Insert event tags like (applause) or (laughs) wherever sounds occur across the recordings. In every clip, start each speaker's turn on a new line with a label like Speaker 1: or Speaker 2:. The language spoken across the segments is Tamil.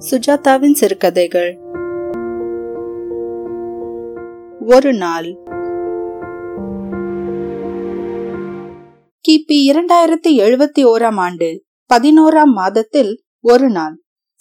Speaker 1: சுஜாதாவின் சிறுகதைகள். ஒரு நாள். கிபி இரண்டாயிரத்தி எழுபத்தி ஓராம் ஆண்டு பதினோராம் மாதத்தில் ஒரு நாள்.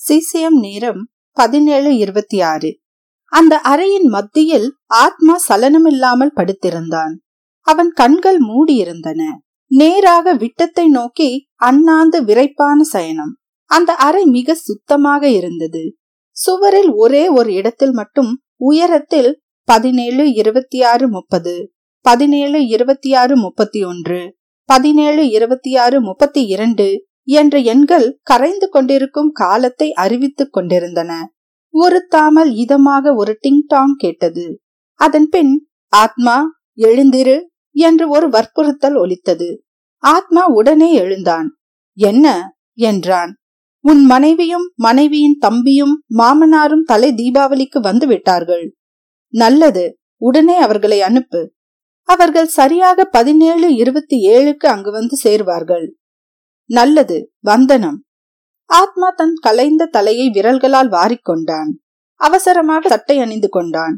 Speaker 1: சிசிஎம் நேரம் பதினேழு இருபத்தி ஆறு. அந்த அறையின் மத்தியில் ஆத்மா சலனமில்லாமல் படுத்திருந்தான். அவன் கண்கள் மூடியிருந்தன. நேராக விட்டத்தை நோக்கி அண்ணாந்து விரைப்பான சயனம். அந்த அறை மிக சுத்தமாக இருந்தது. சுவரில் ஒரே ஒரு இடத்தில் மட்டும் உயரத்தில் பதினேழு இருபத்தி ஆறு முப்பது பதினேழு இருபத்தி ஆறு முப்பத்தி ஒன்று பதினேழு இருபத்தி ஆறு முப்பத்தி இரண்டு என்ற எண்கள் கரைந்து கொண்டிருக்கும் காலத்தை அறிவித்துக் கொண்டிருந்தன. ஒரு தாமல் இதமாக ஒரு டிங் டாங் கேட்டது. அதன் பின் ஆத்மா எழுந்திரு என்று ஒரு வற்புறுத்தல் ஒலித்தது. ஆத்மா உடனே எழுந்தான். என்ன? என்றான். உன் மனைவியும் மனைவியின் தம்பியும் மாமனாரும் தலை தீபாவளிக்கு வந்து விட்டார்கள். நல்லது உடனே அவர்களை அனுப்பு. அவர்கள் சரியாக பதினேழு இருபத்தி ஏழுக்கு அங்கு வந்து சேருவார்கள். நல்லது வந்தனம். ஆத்மா தன் கலைந்த தலையை விரல்களால் வாரிக்கொண்டான். அவசரமாக சட்டை அணிந்து கொண்டான்.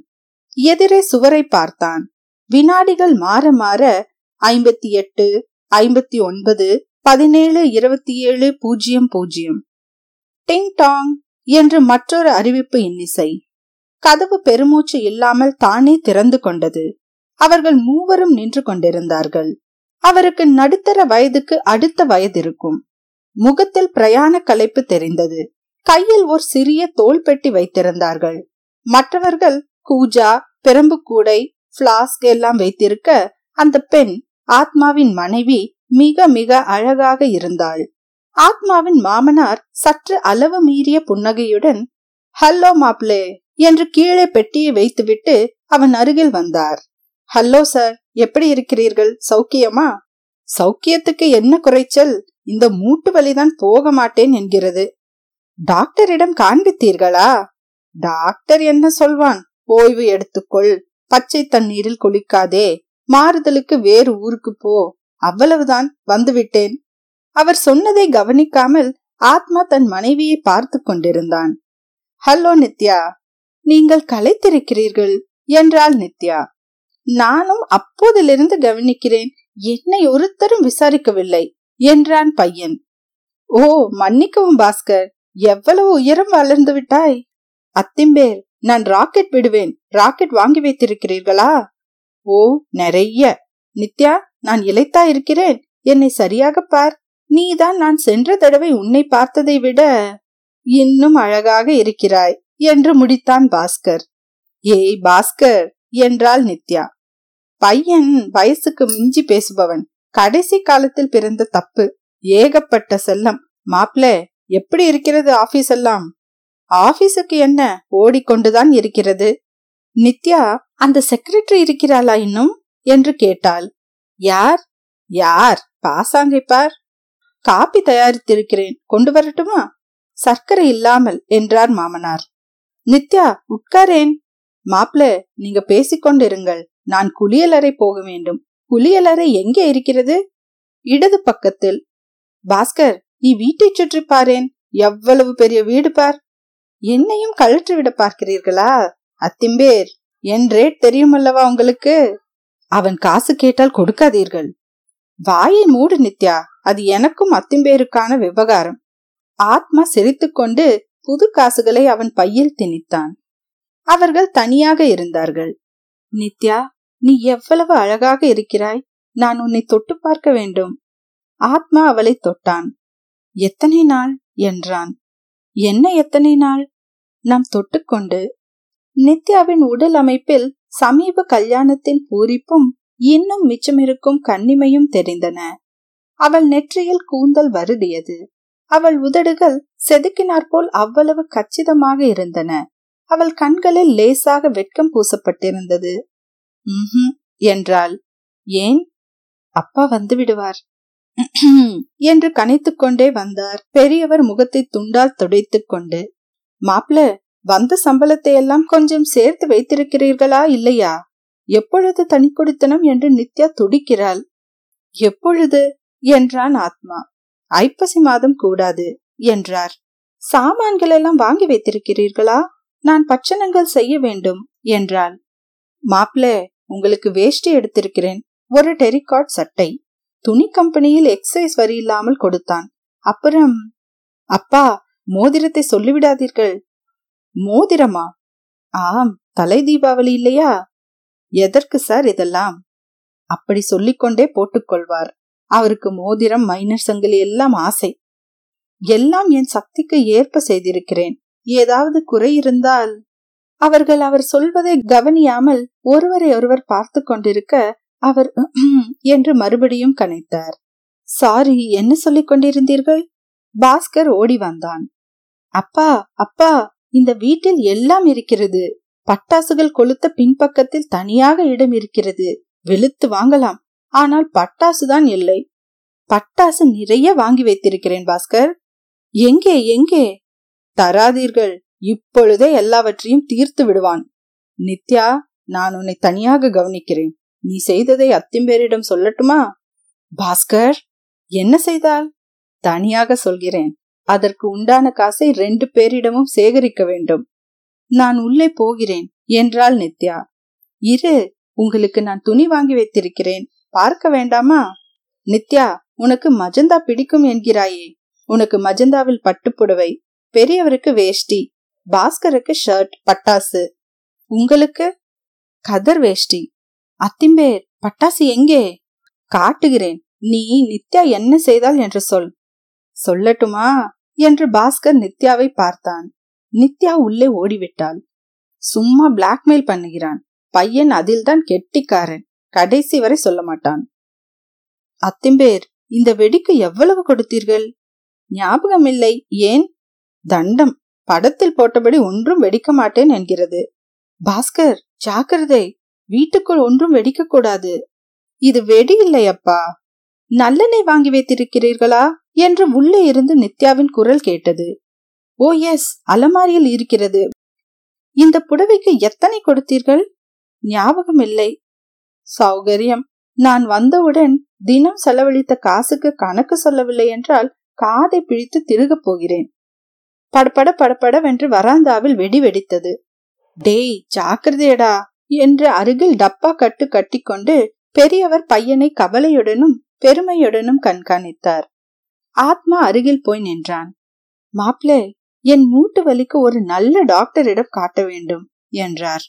Speaker 1: எதிரே சுவரை பார்த்தான். வினாடிகள் மாற மாற ஐம்பத்தி எட்டு ஐம்பத்தி ஒன்பது பதினேழு இருபத்தி ஏழு பூஜ்ஜியம் பூஜ்ஜியம் டிங் டாங் என்று மற்றொரு அறிவிப்பு இன்னிசை. கதவு பெருமூச்சு இல்லாமல் தானே திறந்து கொண்டது. அவர்கள் மூவரும் நின்று கொண்டிருந்தார்கள். அவருக்கு நடுத்தர வயதுக்கு அடுத்த வயது இருக்கும் முகத்தில் பிரயாண கலைப்பு தெரிந்தது. கையில் ஒரு சிறிய தோல் பெட்டி வைத்திருந்தார்கள். மற்றவர்கள் கூஜா பெரம்பு கூடை பிளாஸ்க் எல்லாம் வைத்திருக்க அந்த பெண் ஆத்மாவின் மனைவி மிக மிக அழகாக இருந்தாள். ஆத்மாவின் மாமனார் சற்று அளவு மீறிய புன்னகையுடன் ஹல்லோ மாப்ளே என்று கீழே பெட்டியை வைத்துவிட்டு அவன் அருகில் வந்தார். ஹலோ சார் எப்படி இருக்கிறீர்கள்? சௌக்கியமா? சௌக்கியத்துக்கு என்ன குறைச்சல்? இந்த மூட்டு வலிதான் போக மாட்டேன் என்கிறது. டாக்டரிடம் காண்பித்தீர்களா? டாக்டர் என்ன சொல்வான்? ஓய்வு எடுத்துக்கொள். பச்சை தண்ணீரில் குளிக்காதே. மாறுதலுக்கு வேறு ஊருக்கு போ. அவ்வளவுதான். வந்துவிட்டேன். அவர் சொன்னதை கவனிக்காமல் ஆத்மா தன் மனைவியை பார்த்து கொண்டிருந்தான். ஹலோ நித்யா நீங்கள் களைத்திருக்கிறீர்கள் என்றாள் நித்யா. நானும் அப்போதிலிருந்து கவனிக்கிறேன் என்னை ஒருத்தரும் விசாரிக்கவில்லை என்றான் பையன். ஓ மன்னிக்கவும் பாஸ்கர் எவ்வளவு உயரம் வளர்ந்து விட்டாய்? அத்திம்பேர் நான் ராக்கெட் விடுவேன் ராக்கெட் வாங்கி வைத்திருக்கிறீர்களா? ஓ நிறைய. நித்யா நான் இழைத்தா இருக்கிறேன் என்னை சரியாக பார். நீதான் நான் சென்ற தடவை உன்னை பார்த்ததை விட இன்னும் அழகாக இருக்கிறாய் என்று முடித்தான் பாஸ்கர். ஏய் பாஸ்கர் என்றாள் நித்யா. பையன் வயசுக்கு மிஞ்சி பேசுபவன். கடைசி காலத்தில் பிறந்த தப்பு. ஏகப்பட்ட செல்லம். மாப்ள எப்படி இருக்கிறது ஆபீஸ் எல்லாம்? ஆபீஸுக்கு என்ன ஓடிக்கொண்டுதான் இருக்கிறது? நித்யா அந்த செக்ரட்டரி இருக்கிறாளா இன்னும்? என்று கேட்டாள். யார்? யார்? பாசாங்கை பார். காப்பி தயாரித்திருக்கிறேன். கொண்டு வரட்டுமா? சர்க்கரை இல்லாமல் என்றார் மாமனார். நித்யா உட்காரேன். மாப்ள நீங்க பேசிக்கொண்டிருங்கள். நான் குளியலறை போக வேண்டும். குளியலறை எங்கே இருக்கிறது? இடது பக்கத்தில். பாஸ்கர் நீ வீட்டை சுற்றி பாரேன். எவ்வளவு பெரிய வீடு பார். என்னையும் கழற்றிவிட பார்க்கிறீர்களா? அத்திம்பேர் என் ரேட் தெரியுமல்லவா உங்களுக்கு? அவன் காசு கேட்டால் கொடுக்காதீர்கள். வாயை மூடு நித்யா. அது எனக்கும் அத்திம்பேருக்கான விவகாரம். ஆத்மா சிரித்துக்கொண்டு புது காசுகளை அவன் பையில் திணித்தான். அவர்கள் தனியாக இருந்தார்கள். நித்யா நீ எவ்வளவு அழகாக இருக்கிறாய். நான் உன்னை தொட்டு பார்க்க வேண்டும். ஆத்மா அவளை தொட்டான். எத்தனை நாள்? என்றான். என்ன எத்தனை நாள்? நாம் தொட்டுக்கொண்டு. நித்யாவின் உடல் அமைப்பில் சமீப கல்யாணத்தின் பூரிப்பும் இன்னும் மிச்சமிருக்கும் கண்ணிமையும் தெரிந்தன. அவள் நெற்றியில் கூந்தல் வருடியது அவள் உதடுகள் செதுக்கினாற்போல் அவ்வளவு கச்சிதமாக இருந்தன. அவள் கண்களில் லேசாக வெட்கம் பூசப்பட்டிருந்தது. உம் என்றாள். ஏன்? அப்பா வந்து விடுவார். (clears throat) என்று கனைத்து கொண்டே வந்தார். பெரியவர் முகத்தை துண்டால் துடைத்துக் கொண்டு மாப்ள வந்த சம்பளத்தை எல்லாம் கொஞ்சம் சேர்த்து வைத்திருக்கிறீர்களா இல்லையா? எப்பொழுது தனி கொடுத்தனம் என்று நித்யா துடிக்கிறாள். எப்பொழுது? என்றான் ஆத்மா. ஐப்பசி மாதம் கூடாது என்றார். சாமான்கள் எல்லாம் வாங்கி வைத்திருக்கிறீர்களா? நான் பட்சணங்கள் செய்ய வேண்டும் என்றாள். மாப்பிள்ள உங்களுக்கு வேஷ்டி எடுத்திருக்கிறேன் ஒரு டெரிகாட் சட்டை. துணி கம்பெனியில் எக்ஸைஸ் வரி இல்லாமல் கொடுத்தான். அப்புறம் அப்பா மோதிரத்தை சொல்லிவிடாதீர்கள். மோதிரமா? ஆம் தலை தீபாவளி இல்லையா? எதற்கு சார் இதெல்லாம்? அப்படி சொல்லிக்கொண்டே போட்டுக்கொள்வார். அவருக்கு மோதிரம் மைனர் சங்கிலி எல்லாம் ஆசை. எல்லாம் என் சக்திக்கு ஏற்ப செய்திருக்கிறேன். ஏதாவது குறை இருந்தால் அவர்கள் அவர் சொல்வதை கவனியாமல் ஒருவரை ஒருவர் பார்த்து கொண்டிருக்க அவர் (clears throat) என்று மறுபடியும் கனைத்தார். சாரி என்ன சொல்லிக் கொண்டிருந்தீர்கள்? பாஸ்கர் ஓடி வந்தான். அப்பா அப்பா இந்த வீட்டில் எல்லாம் இருக்கிறது. பட்டாசுகள் கொளுத்த பின்பக்கத்தில் தனியாக இடம் இருக்கிறது. வெளுத்து வாங்கலாம். ஆனால் பட்டாசுதான் இல்லை. பட்டாசு நிறைய வாங்கி வைத்திருக்கிறேன் பாஸ்கர். எங்கே எங்கே? தராதீர்கள். இப்பொழுதே எல்லாவற்றையும் தீர்த்து விடுவான். நித்யா நான் உன்னை தனியாக கவனிக்கிறேன். நீ செய்ததை அத்திம்பேரிடம் சொல்லட்டுமா? பாஸ்கர் என்ன செய்தால்? தனியாக சொல்கிறேன். அதற்கு உண்டான காசை ரெண்டு பேரிடமும் சேகரிக்க வேண்டும். நான் உள்ளே போகிறேன் என்றாள் நித்யா. இரு உங்களுக்கு நான் துணி வாங்கி வைத்திருக்கிறேன். பார்க்க வேண்டாமா? நித்யா உனக்கு மஜந்தா பிடிக்கும் என்கிறாயே. உனக்கு மஜந்தாவில் பட்டுப்புடவை பெரியவருக்கு வேஷ்டி பாஸ்கருக்கு ஷர்ட் பட்டாசு. உங்களுக்கு? கதர் வேஷ்டி. அத்திம்பேர் பட்டாசு எங்கே? காட்டுகிறேன். நீ நித்யா என்ன செய்தால் என்று சொல். சொல்லட்டுமா? என்று பாஸ்கர் நித்யாவை பார்த்தான். நித்யா உள்ளே ஓடிவிட்டாள். சும்மா பிளாக்மெயில் பண்ணுகிறான். பையன் அதில்தான் கெட்டிக்காரன். கடைசி வரை சொல்ல மாட்டான். அத்திம்பேர் இந்த வெடிக்கு எவ்வளவு கொடுத்தீர்கள்? ஞாபகம் இல்லை ஏன்? தண்டம் படத்தில் போட்டபடி ஒன்றும் வெடிக்க மாட்டேன் என்கிறது. பாஸ்கர் ஜாக்கிரதை வீட்டுக்குள் ஒன்றும் வெடிக்க கூடாது. இது வெடி இல்லை அப்பா. நல்லெண்ணெய் வாங்கி வைத்திருக்கிறீர்களா? என்று உள்ளே இருந்து நித்யாவின் குரல் கேட்டது. ஓ எஸ் அலமாரியில் இருக்கிறது. இந்த புடவைக்கு எத்தனை கொடுத்தீர்கள்? ஞாபகம் இல்லை சௌகரியம். நான் வந்தவுடன் தினம் செலவழித்த காசுக்கு கணக்கு சொல்லவில்லை என்றால் காதை பிழித்து திருகப் போகிறேன். படப்பட படப்படவென்று வராந்தாவில் வெடி வெடித்தது. டேய் ஜாக்கிரதையடா என்று அருகில் டப்பா கட்டு கட்டிக்கொண்டு பெரியவர் பையனை கவலையுடனும் பெருமையுடனும் கண்காணித்தார். ஆத்மா அருகில் போய் நின்றான். மாப்ளே என் மூட்டு வலிக்கு ஒரு நல்ல டாக்டரிடம் காட்ட வேண்டும் என்றார்.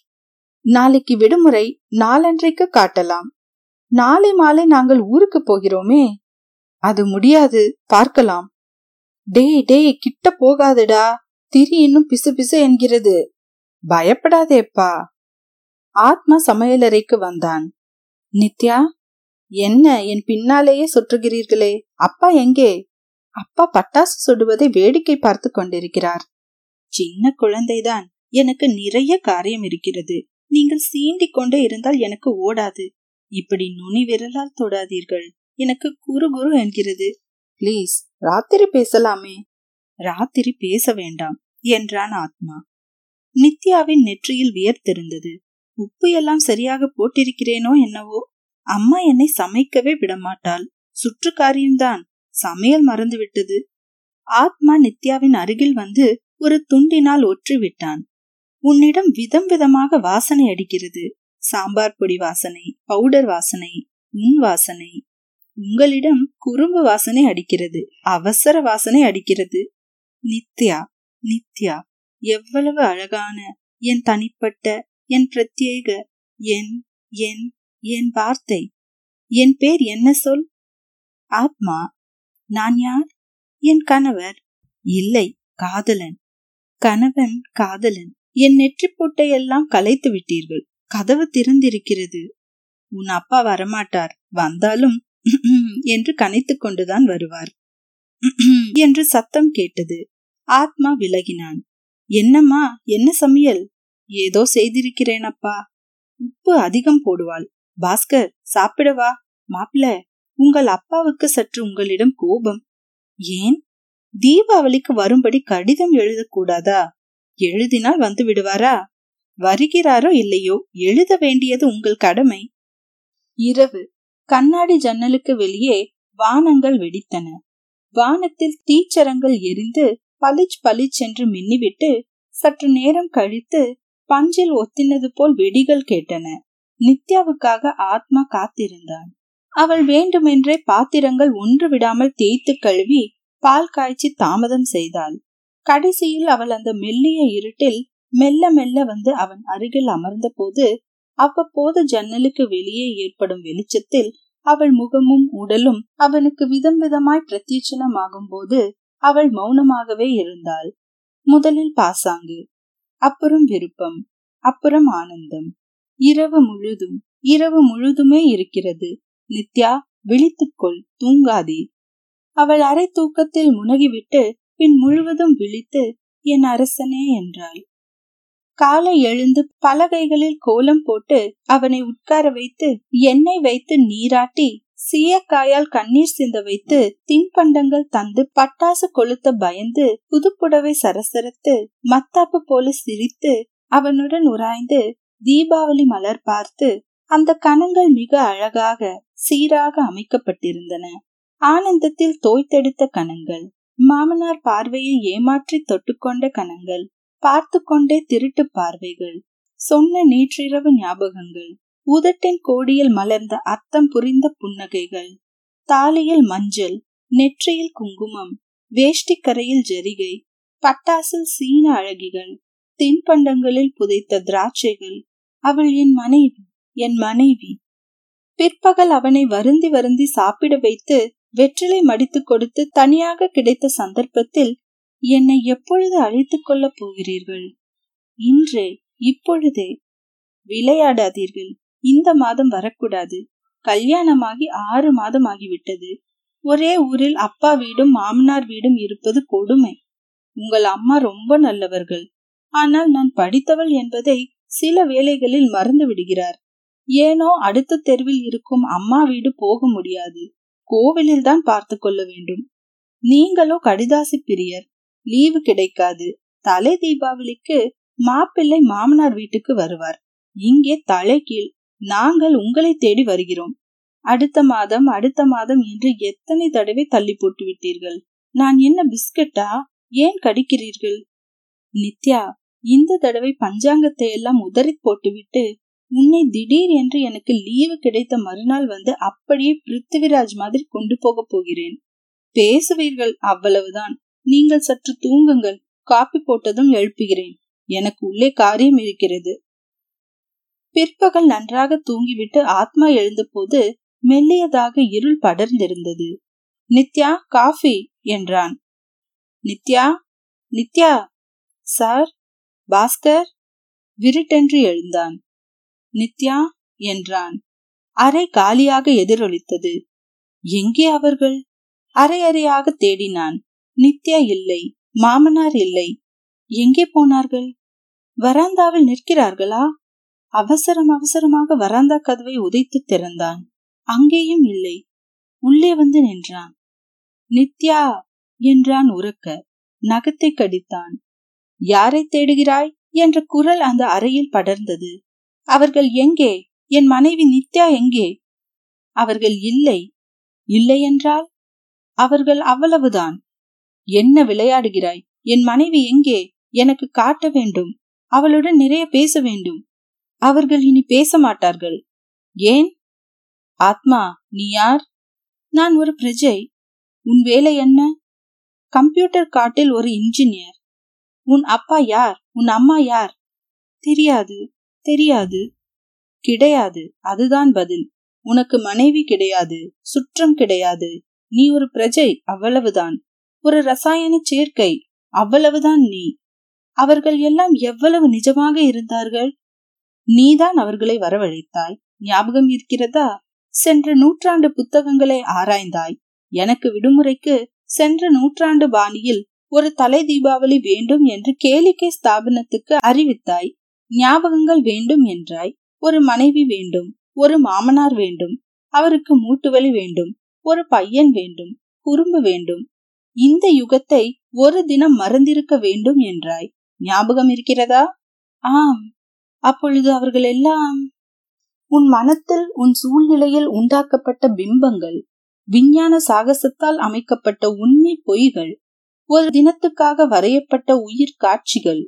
Speaker 1: நாளைக்கு விடுமுறை நாளன்றைக்கு காட்டலாம். நாளை மாலை நாங்கள் ஊருக்கு போகிறோமே. அது முடியாது பார்க்கலாம். டேய் டேய் கிட்ட போகாதடா. திரி இன்னும் பிசு பிசு என்கிறது. பயப்படாதேப்பா. ஆத்மா சமையலறைக்கு வந்தான். நித்யா என்ன என் பின்னாலேயே சுற்றுகிறீர்களே? அப்பா எங்கே? அப்பா பட்டாசு சுடுவதை வேடிக்கை பார்த்து கொண்டிருக்கிறார். சின்ன குழந்தைதான். எனக்கு நிறைய காரியம் இருக்கிறது. நீங்கள் சீண்டிக் கொண்டே இருந்தால் எனக்கு ஓடாது. இப்படி நுனி விரலால் தொடாதீர்கள். எனக்கு குறு குரு என்கிறது. பிளீஸ் ராத்திரி பேசலாமே. ராத்திரி பேச வேண்டாம் என்றான் ஆத்மா. நித்யாவின் நெற்றியில் வியர்த்திருந்தது உப்பு எல்லாம் சரியாக போட்டிருக்கிறேனோ என்னவோ? அம்மா என்னை சமைக்கவே விடமாட்டாள். சுற்று காரியம்தான் சமையல் மறந்து விட்டது ஆத்மா நித்யாவின் அருகில் வந்து ஒரு துண்டினால் ஒற்றி விட்டான் உன்னிடம் விதம் விதமாக வாசனை அடிக்கிறது. சாம்பார் பொடி வாசனை பவுடர் வாசனை உன் வாசனை. உங்களிடம் குறும்பு வாசனை அடிக்கிறது. அவசர வாசனை அடிக்கிறது. நித்யா நித்யா எவ்வளவு அழகான என் தனிப்பட்ட என் பிரத்யேக என் என் என் வார்த்தை. என் பேர் என்ன சொல்? ஆத்மா. நான் யார்? என் கணவர். இல்லை காதலன். கணவன் காதலன். என் நெற்றி எல்லாம் கலைத்து விட்டீர்கள். கதவு திறந்திருக்கிறது. உன் அப்பா வரமாட்டார். வந்தாலும் (laughs) என்று கனைத்து கொண்டுதான் வருவார். (clears throat) என்று சத்தம் கேட்டது. ஆத்மா விலகினான். என்னம்மா என்ன சமையல்? ஏதோ செய்திருக்கிறேன் அப்பா. உப்பு அதிகம் போடுவாள். பாஸ்கர் சாப்பிடவா மாப்பிள உங்கள் அப்பாவுக்கு சற்று உங்களிடம் கோபம். ஏன்? தீபாவளிக்கு வரும்படி கடிதம் எழுதக்கூடாதா? எழுதினால் வந்து விடுவாரா? வருகிறாரோ இல்லையோ? எழுத வேண்டியது உங்கள் கடமை. இரவு. கண்ணாடி ஜன்னலுக்கு வெளியே வானங்கள் வெடித்தன. வானத்தில் தீச்சரங்கள் எரிந்து பளிச் பளிச் என்று மின்னிவிட்டு சற்று நேரம் கழித்து பஞ்சில் ஒத்தினது போல் வெடிகள் கேட்டன. நித்யாவுக்காக ஆத்மா காத்திருந்தான். அவள் வேண்டுமென்றே பாத்திரங்கள் ஒன்று விடாமல் தேய்த்து கழுவி பால் காய்ச்சி தாமதம் செய்தாள். கடைசியில் அவள் அந்த மெல்லிய இருட்டில் மெல்ல மெல்ல வந்து அவன் அருகில் அமர்ந்த போது அவ்வப்போது ஜன்னலுக்கு வெளியே ஏற்படும் வெளிச்சத்தில் அவள் முகமும் உடலும் அவனுக்கு விதம் விதமாய் பிரத்யட்சணமாகும் போது அவள் மௌனமாகவே இருந்தாள். முதலில் பாசாங்கு அப்புறம் விருப்பம் அப்புறம் ஆனந்தம். இரவு முழுதும் இரவு முழுதுமே இருக்கிறது. நித்யா விழித்துக்கொள் தூங்காதே. அவள் அரை தூக்கத்தில் முனகிவிட்டு பின் முழுவதும் விழித்து என் அரசனே என்றாள். காலை எழுந்து பலகைகளில் கோலம் போட்டு அவனை உட்கார வைத்து எண்ணெய் வைத்து நீராட்டி சீயக்காயால் கண்ணீர் சிந்த வைத்து தின்பண்டங்கள் தந்து பட்டாசு கொளுத்த பயந்து புதுப்புடவை சரசரத்து மத்தாப்பு போல சிரித்து அவனுடன் உராய்ந்து தீபாவளி மலர் பார்த்து அந்த கணங்கள் மிக அழகாக சீராக அமைக்கப்பட்டிருந்தன. ஆனந்தத்தில் தோய்த்தெடுத்த கணங்கள். மாமனார் பார்வையை ஏமாற்றி தொட்டுக்கொண்ட கணங்கள் பார்த்து கொண்டே திருட்டு பார்வைகள் சொன்ன நேற்றிரவு ஞாபகங்கள் உதட்டின் கோடியில் மலர்ந்த அர்த்தம் புரிந்த புன்னகைகள் தாலியில் மஞ்சள் நெற்றியில் குங்குமம் வேஷ்டிக்கரையில் ஜரிகை பட்டாசில் சீன அழகிகள் தின்பண்டங்களில் புதைத்த திராட்சைகள் அவள் என் மனைவி என் மனைவி. பிற்பகல் அவனை வருந்தி வருந்தி சாப்பிட வைத்து வெற்றிலை மடித்து கொடுத்து தனியாக கிடைத்த சந்தர்ப்பத்தில் என்னை எப்பொழுது அழைத்துக் கொள்ளப் போகிறீர்கள்? இன்றே இப்பொழுதே. விளையாடாதீர்கள். இந்த மாதம் வரக்கூடாது. கல்யாணமாகி ஆறு மாதம் ஆகிவிட்டது ஒரே ஊரில் அப்பா வீடும் மாமனார் வீடும் இருப்பது கொடுமை. உங்கள் அம்மா ரொம்ப நல்லவர்கள். ஆனால் நான் படித்தவள் என்பதை சில வேளைகளில் மறந்து விடுகிறார் ஏனோ அடுத்த தெருவில் இருக்கும் அம்மா வீடு போக முடியாது. கோவிலில் தான் பார்த்து கொள்ள வேண்டும். நீங்களோ கடிதாசி பிரியர் லீவு கிடைக்காது. தலை தீபாவளிக்கு மாப்பிள்ளை மாமனார் வீட்டுக்கு வருவார். இங்கே தலைகீழ் நாங்கள் உங்களை தேடி வருகிறோம். அடுத்த மாதம் அடுத்த மாதம் என்று எத்தனை தடவை தள்ளி போட்டு விட்டீர்கள்? நான் என்ன பிஸ்கட்டா? ஏன் கடிக்கிறீர்கள்? நித்யா இந்த தடவை பஞ்சாங்கத்தை எல்லாம் உதறி போட்டுவிட்டு உன்னை திடீர் என்று எனக்கு லீவு கிடைத்த மறுநாள் வந்து அப்படியே பிருத்திவிராஜ் மாதிரி கொண்டு போக போகிறேன். பேசுவீர்கள் அவ்வளவுதான். நீங்கள் சற்று தூங்குங்கள். காப்பி போட்டதும் எழுப்புகிறேன். எனக்கு உள்ளே காரியம் இருக்கிறது. பிற்பகல் நன்றாக தூங்கிவிட்டு ஆத்மா எழுந்தபோது மெல்லியதாக இருள் படர்ந்திருந்தது. நித்யா காஃபி என்றான். நித்யா நித்யா சார் பாஸ்கர் விருட்டென்று எழுந்தான். நித்யா என்றான். அறை காலியாக எதிரொலித்தது. எங்கே அவர்கள்? அரை அறையாக தேடினான். நித்யா இல்லை. மாமனார் இல்லை. எங்கே போனார்கள்? வராந்தாவில் நிற்கிறார்களா? அவசரம் அவசரமாக வராந்தா கதவை உதைத்து திறந்தான். அங்கேயும் இல்லை. உள்ளே வந்து நின்றான். நித்யா என்றான் உறக்க. நகத்தை கடித்தான். யாரை தேடுகிறாய்? என்ற குரல் அந்த அறையில் படர்ந்தது. அவர்கள் எங்கே? என் மனைவி நித்யா எங்கே? அவர்கள் இல்லை. இல்லை என்றால் அவர்கள் அவ்வளவுதான். என்ன விளையாடுகிறாய்? என் மனைவி எங்கே? எனக்கு காட்ட வேண்டும். அவளுடன் நிறைய பேச வேண்டும். அவர்கள் இனி பேச மாட்டார்கள். ஏன்? ஆத்மா நீ யார்? நான் ஒரு பிரஜை. உன் வேலை என்ன? கம்ப்யூட்டர் காட்டில் ஒரு இன்ஜினியர். உன் அப்பா யார்? உன் அம்மா யார்? தெரியாது. தெரியாது. கிடையாது. அதுதான் பதில். உனக்கு மனைவி கிடையாது. சுற்றம் கிடையாது. நீ ஒரு பிரஜை அவ்வளவுதான். ஒரு ரசாயன சேர்க்கை அவ்வளவுதான் நீ. அவர்கள் எல்லாம் எவ்வளவு நிஜமாக இருந்தார்கள்? நீதான் அவர்களை வரவழைத்தாய். ஞாபகம் இருக்கிறதா? சென்ற நூற்றாண்டு புத்தகங்களை ஆராய்ந்தாய். எனக்கு விடுமுறைக்கு சென்ற நூற்றாண்டு பாணியில் ஒரு தலை தீபாவளி வேண்டும் என்று கேளிக்கை ஸ்தாபனத்துக்கு அறிவித்தாய். ஞாபகங்கள் வேண்டும் என்றாய். ஒரு மனைவி வேண்டும் ஒரு மாமனார் வேண்டும் அவருக்கு மூட்டுவலி வேண்டும் ஒரு பையன் வேண்டும் குறும்பு வேண்டும். இந்த யுகத்தை ஒரு தினம் மறந்திருக்க வேண்டும் என்றாய். ஞாபகம் இருக்கிறதா? ஆம். அப்பொழுது அவர்கள் எல்லாம் உன் மனத்தில் உன் சூழ்நிலையில் உண்டாக்கப்பட்ட பிம்பங்கள் விஞ்ஞான சாகசத்தால் அமைக்கப்பட்ட உண்மை பொய்கள் ஒரு தினத்துக்காக வரையப்பட்ட உயிர் காட்சிகள்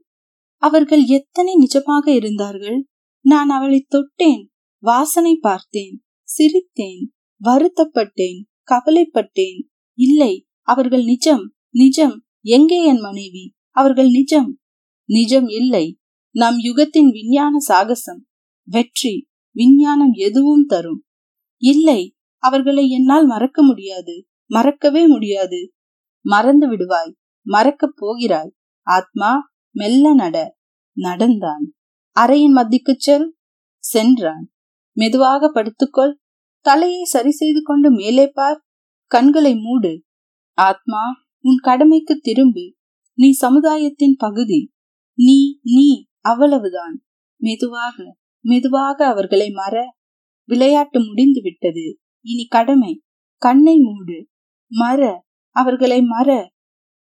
Speaker 1: அவர்கள் எத்தனை நிஜமாக இருந்தார்கள்? நான் அவளை தொட்டேன் வாசனை பார்த்தேன் சிரித்தேன் வருத்தப்பட்டேன் கவலைப்பட்டேன். இல்லை அவர்கள் நிஜம் நிஜம் எங்கே என் மனைவி? அவர்கள் நிஜம். நிஜம் இல்லை நம் யுகத்தின் விஞ்ஞான சாகசம் வெற்றி விஞ்ஞானம் எதுவும் தரும். இல்லை அவர்களை என்னால் மறக்க முடியாது மறக்கவே முடியாது. மறந்து விடுவாய் மறக்கப் போகிறாய். ஆத்மா மெல்ல நட நடந்தான். அறையின் மத்திக்கு செல் சென்றான். மெதுவாக படுத்துக்கொள் தலையை சரி செய்து கொண்டு மேலே பார் கண்களை மூடு. ஆத்மா உன் கடமைக்கு திரும்பு. நீ சமுதாயத்தின் பகுதி. நீ நீ அவ்வளவுதான். மெதுவாக மெதுவாக அவர்களை மற விளையாட்டு முடிந்து விட்டது. இனி கடமை கண்ணை மூடு. மற அவர்களை மற.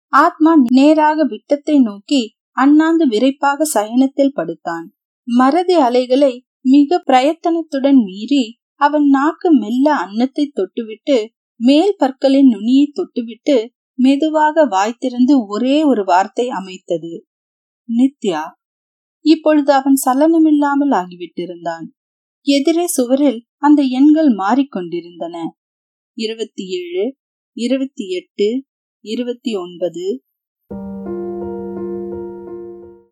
Speaker 1: ஆத்மா நேராக விட்டத்தை நோக்கி அண்ணாந்து விரைப்பாக சயனத்தில் படுத்தான். மறதி அலைகளை மிக பிரயத்தனத்துடன் மீறி அவன் நாக்கு மெல்ல அன்னத்தை தொட்டுவிட்டு மேல் பற்களின் நுனியை தொட்டுவிட்டு மெதுவாக வாய்த்திருந்து ஒரே ஒரு வார்த்தை அமைத்தது. நித்யா. இப்பொழுது அவன் சலனமில்லாமல் ஆகிவிட்டிருந்தான். எதிரே சுவரில் அந்த எண்கள் மாறிக்கொண்டிருந்தன. இருபத்தி ஏழு இருபத்தி எட்டு இருபத்தி ஒன்பது